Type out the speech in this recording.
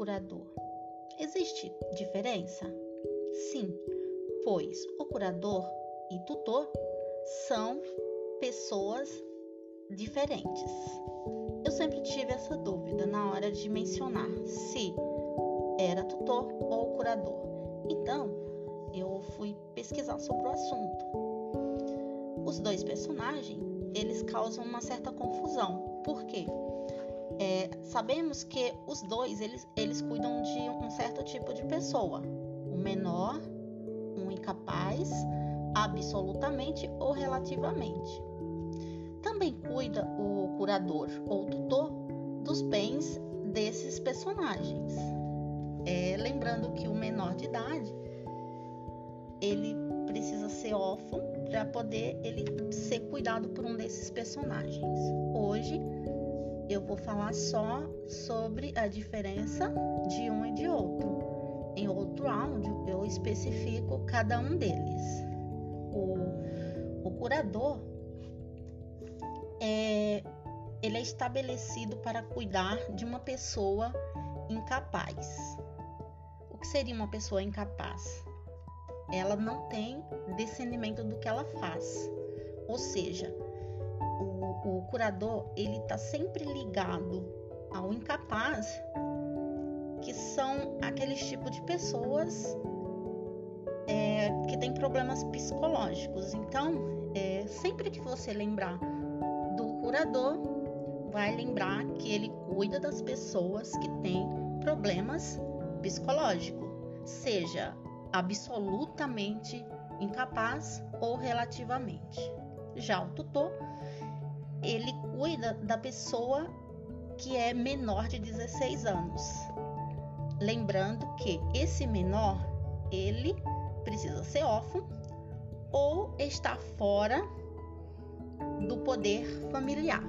curador. Existe diferença? Sim, pois o curador e tutor são pessoas diferentes. Eu sempre tive essa dúvida na hora de mencionar se era tutor ou curador. Então, eu fui pesquisar sobre o assunto. Os dois personagens, eles causam uma certa confusão. Por quê? Sabemos que os dois, eles, eles cuidam de um certo tipo de pessoa. O menor, um incapaz, absolutamente ou relativamente. Também cuida o curador ou tutor dos bens desses personagens. É, lembrando que o menor de idade ele precisa ser órfão para poder ele ser cuidado por um desses personagens. Hoje eu vou falar só sobre a diferença de um e de outro. Em outro áudio eu especifico cada um deles. O, o curador é, ele é estabelecido para cuidar de uma pessoa incapaz. O que seria uma pessoa incapaz? Ela não tem discernimento do que ela faz. Ou seja, o, curador ele está sempre ligado ao incapaz, que são aqueles tipos de pessoas é, que têm problemas psicológicos. Então, é, sempre que você lembrar do curador, vai lembrar que ele cuida das pessoas que têm problemas psicológicos, seja absolutamente incapaz ou relativamente. Já o tutor, cuida da pessoa que é menor de 16 anos. Lembrando que esse menor, ele precisa ser órfão ou estar fora do poder familiar.